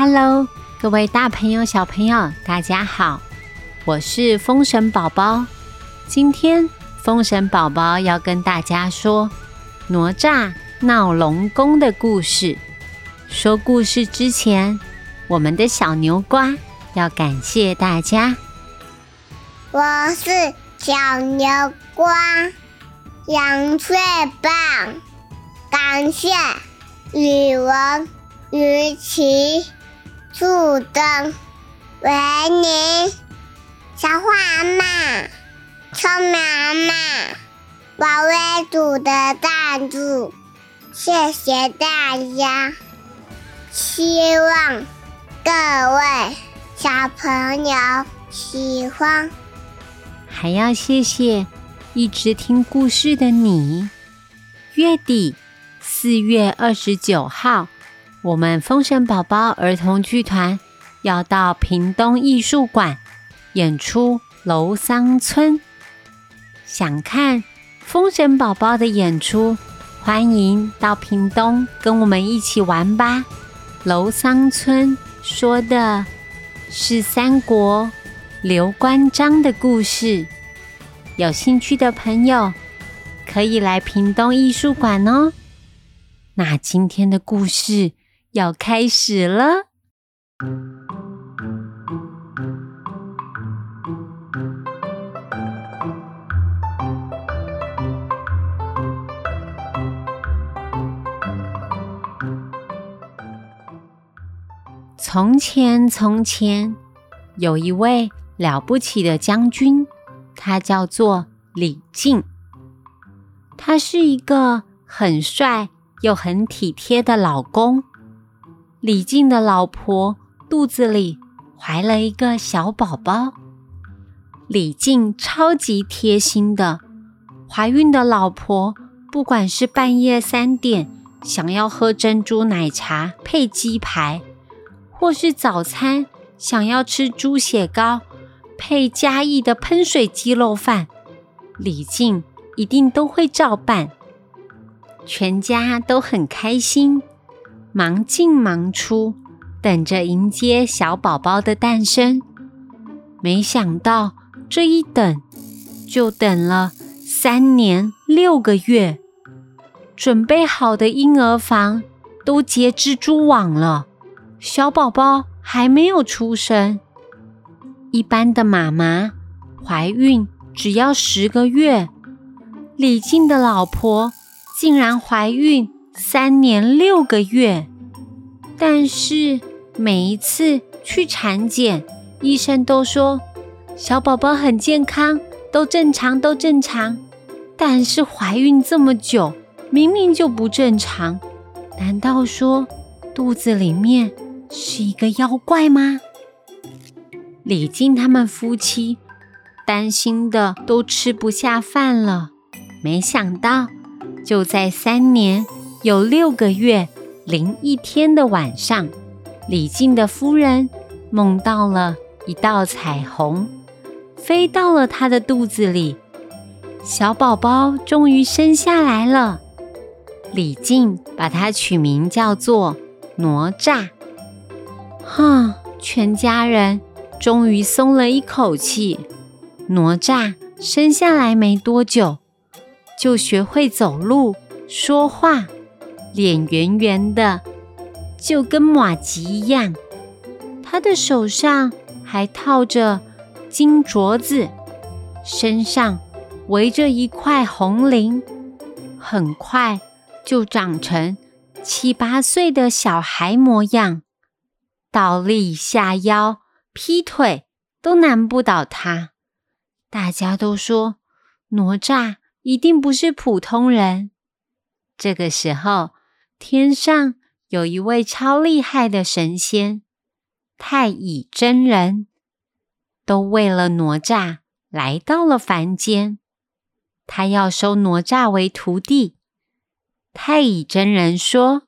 Hello，各位大朋友、小朋友，大家好，我是风神宝宝。今天风神宝宝要跟大家说哪吒闹龙宫的故事。说故事之前，我们的小牛瓜要感谢大家。我是小牛瓜，杨翠棒，感谢语文、语奇。树灯，维尼，小花阿妈，聪明阿妈，宝贝组的赞助，谢谢大家。希望各位小朋友喜欢，还要谢谢一直听故事的你。月底，四月二十九号。我们风神宝宝儿童剧团要到屏东艺术馆演出《楼桑村》，想看风神宝宝的演出，欢迎到屏东跟我们一起玩吧！《楼桑村》说的是三国刘关张的故事，有兴趣的朋友可以来屏东艺术馆哦。那今天的故事。要开始了。从前，从前有一位了不起的将军，他叫做李靖。他是一个很帅又很体贴的老公。李靖的老婆肚子里怀了一个小宝宝，李靖超级贴心的，怀孕的老婆不管是半夜三点想要喝珍珠奶茶配鸡排，或是早餐想要吃猪血糕配嘉义的喷水鸡肉饭，李靖一定都会照办，全家都很开心。忙进忙出，等着迎接小宝宝的诞生。没想到这一等就等了三年六个月，准备好的婴儿房都结蜘蛛网了，小宝宝还没有出生。一般的妈妈怀孕只要十个月，李靖的老婆竟然怀孕。三年六个月，但是每一次去产检，医生都说小宝宝很健康，都正常，都正常。但是怀孕这么久，明明就不正常。难道说肚子里面是一个妖怪吗？李靖他们夫妻担心的都吃不下饭了。没想到，就在三年。有六个月零一天的晚上，李靖的夫人梦到了一道彩虹，飞到了她的肚子里，小宝宝终于生下来了。李靖把它取名叫做哪吒。哈，全家人终于松了一口气。哪吒生下来没多久，就学会走路、说话。脸圆圆的，就跟马吉一样。他的手上还套着金镯子，身上围着一块红绫，很快就长成七八岁的小孩模样，倒立下腰、劈腿都难不倒他。大家都说哪吒一定不是普通人。这个时候。天上有一位超厉害的神仙，太乙真人，都为了哪吒来到了凡间。他要收哪吒为徒弟。太乙真人说：“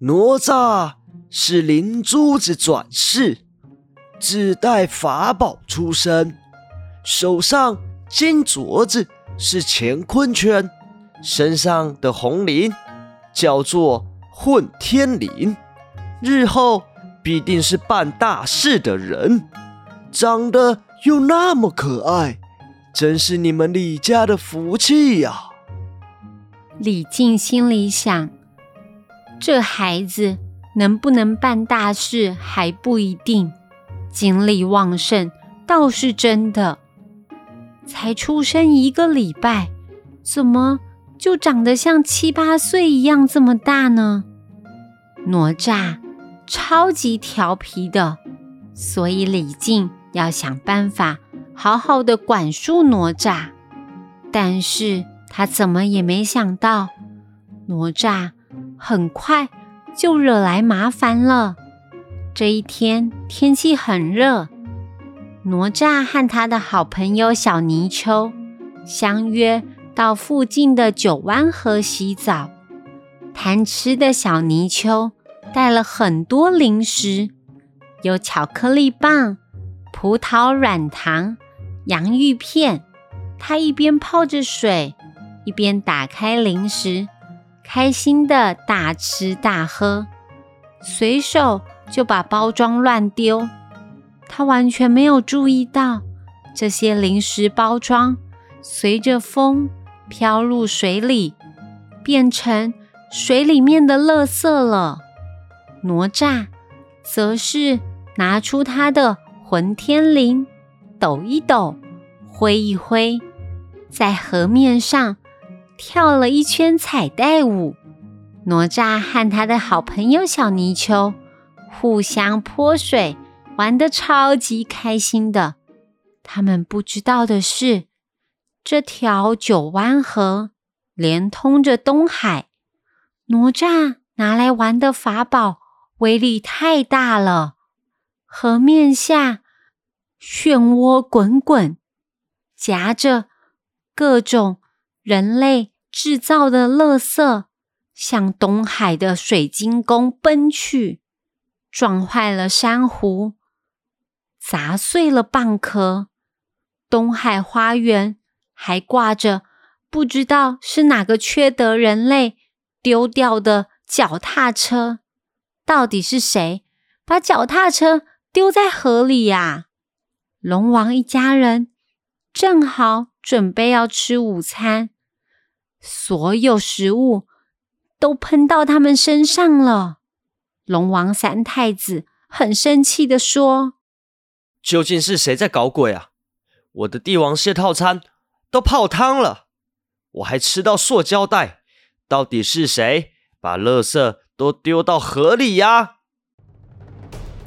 哪吒是灵珠子转世，自带法宝出生，手上金镯子是乾坤圈，身上的红绫。”叫做混天绫，日后必定是办大事的人，长得又那么可爱，真是你们李家的福气呀！李靖心里想：这孩子能不能办大事还不一定，精力旺盛倒是真的。才出生一个礼拜，怎么就长得像七八岁一样这么大呢？哪吒超级调皮的，所以李靖要想办法好好的管束哪吒。但是他怎么也没想到，哪吒很快就惹来麻烦了。这一天天气很热，哪吒和他的好朋友小泥鳅相约到附近的九湾河洗澡。贪吃的小泥鳅带了很多零食，有巧克力棒、葡萄软糖、洋芋片。它一边泡着水，一边打开零食，开心的大吃大喝，随手就把包装乱丢。他完全没有注意到这些零食包装随着风飘入水里，变成。水里面的垃圾了，哪吒则是拿出他的混天绫，抖一抖，挥一挥，在河面上跳了一圈彩带舞。哪吒和他的好朋友小泥鳅互相泼水，玩得超级开心的。他们不知道的是，这条九湾河连通着东海。哪吒拿来玩的法宝威力太大了，河面下漩涡滚滚，夹着各种人类制造的垃圾，向东海的水晶宫奔去，撞坏了珊瑚，砸碎了蚌壳。东海花园还挂着不知道是哪个缺德人类。丢掉的脚踏车，到底是谁把脚踏车丢在河里呀？龙王一家人正好准备要吃午餐，所有食物都喷到他们身上了。龙王三太子很生气的说：“究竟是谁在搞鬼啊？我的帝王蟹套餐都泡汤了，我还吃到塑胶袋。”到底是谁把垃圾都丢到河里呀？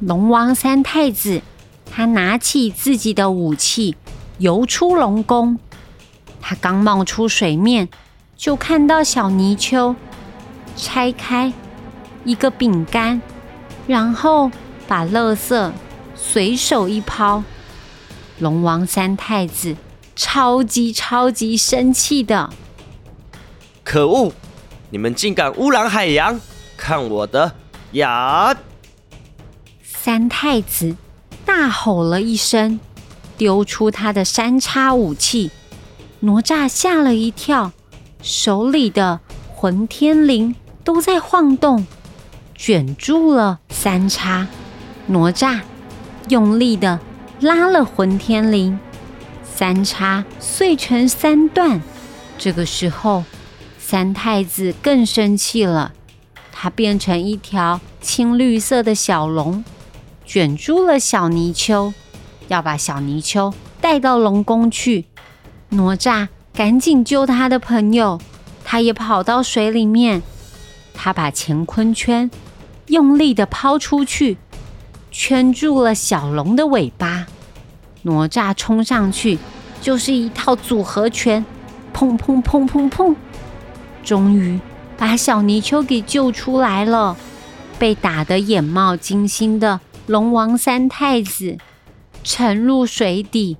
龙王三太子，他拿起自己的武器，游出龙宫。他刚冒出水面，就看到小泥鳅拆开一个饼干，然后把垃圾随手一抛。龙王三太子超级超级生气的，可恶！你们竟敢污染海洋！看我的呀！三太子大吼了一声，丢出他的三叉武器。哪吒吓了一跳，手里的混天绫都在晃动，卷住了三叉。哪吒用力的拉了混天绫，三叉碎成三段。这个时候。三太子更生气了，他变成一条青绿色的小龙，卷住了小泥鳅，要把小泥鳅带到龙宫去。哪吒赶紧救他的朋友，他也跑到水里面，他把乾坤圈用力的抛出去，圈住了小龙的尾巴。哪吒冲上去就是一套组合拳，砰砰砰砰砰。终于把小泥鳅给救出来了，被打得眼冒金星的龙王三太子沉入水底，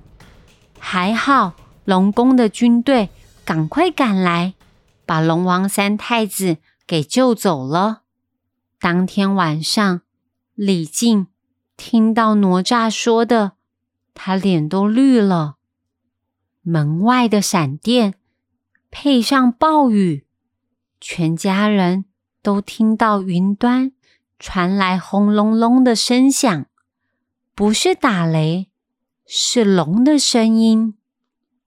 还好龙宫的军队赶快赶来，把龙王三太子给救走了。当天晚上，李靖听到哪吒说的，他脸都绿了。门外的闪电配上暴雨。全家人都听到云端传来轰隆隆的声响，不是打雷，是龙的声音，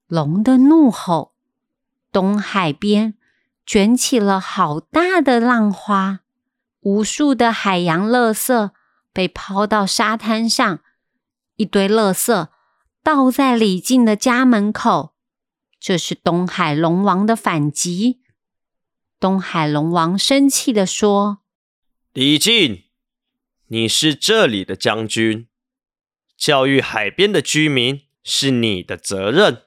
龙的怒吼。东海边卷起了好大的浪花，无数的海洋垃圾被抛到沙滩上，一堆垃圾倒在李靖的家门口。这是东海龙王的反击。东海龙王生气的说。李靖，你是这里的将军，教育海边的居民是你的责任，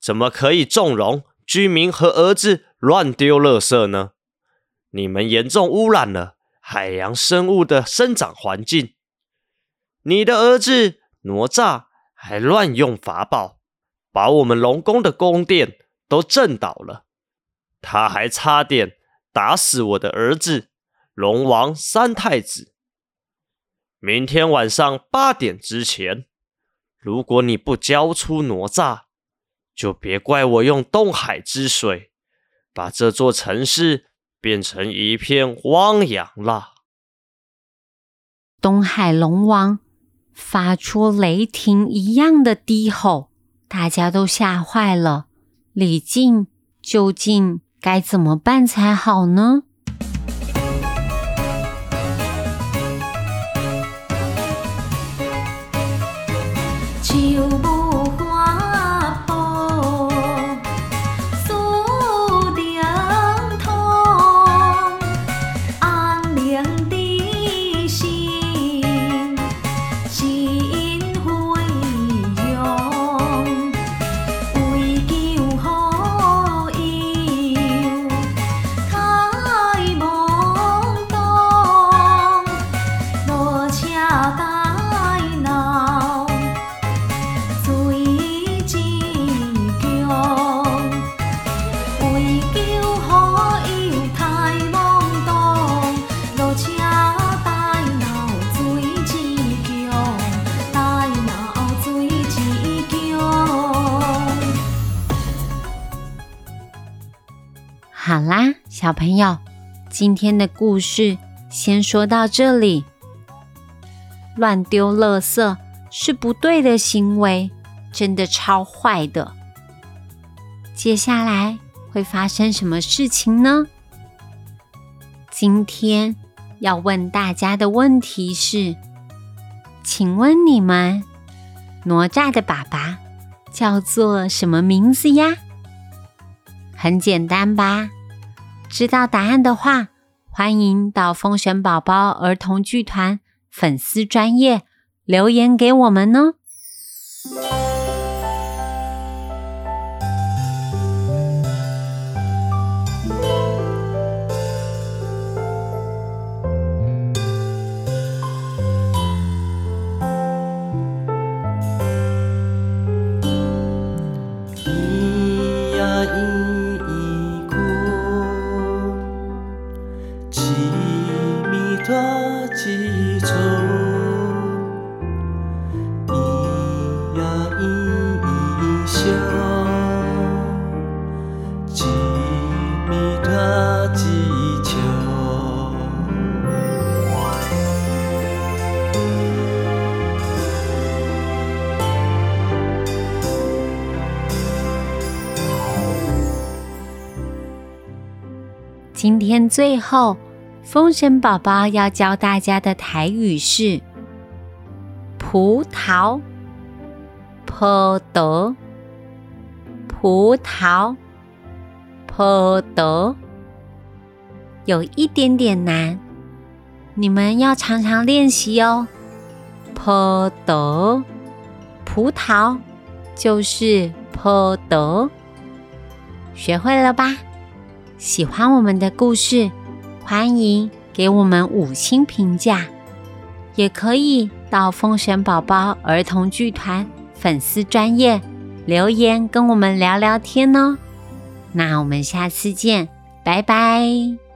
怎么可以纵容居民和儿子乱丢垃圾呢？你们严重污染了海洋生物的生长环境。你的儿子哪吒还乱用法宝，把我们龙宫的宫殿都震倒了，他还差点打死我的儿子。龙王三太子，明天晚上八点之前，如果你不交出哪吒，就别怪我用东海之水把这座城市变成一片汪洋了。东海龙王发出雷霆一样的低吼，大家都吓坏了。李靖究竟该怎么办才好呢？小朋友，今天的故事先说到这里。乱丢垃圾是不对的行为，真的超坏的。接下来会发生什么事情呢？今天要问大家的问题是：请问你们哪吒的爸爸叫做什么名字呀？很简单吧？知道答案的话，欢迎到风选宝宝儿童剧团粉丝专业留言给我们哦。最后，风神宝宝要教大家的台语是“葡萄”，葡萄，葡萄，葡萄，有一点点难，你们要常常练习哦。葡萄，葡萄就是葡萄，学会了吧？喜欢我们的故事，欢迎给我们五星评价，也可以到风神宝宝儿童剧团粉丝专业留言跟我们聊聊天哦。那我们下次见，拜拜。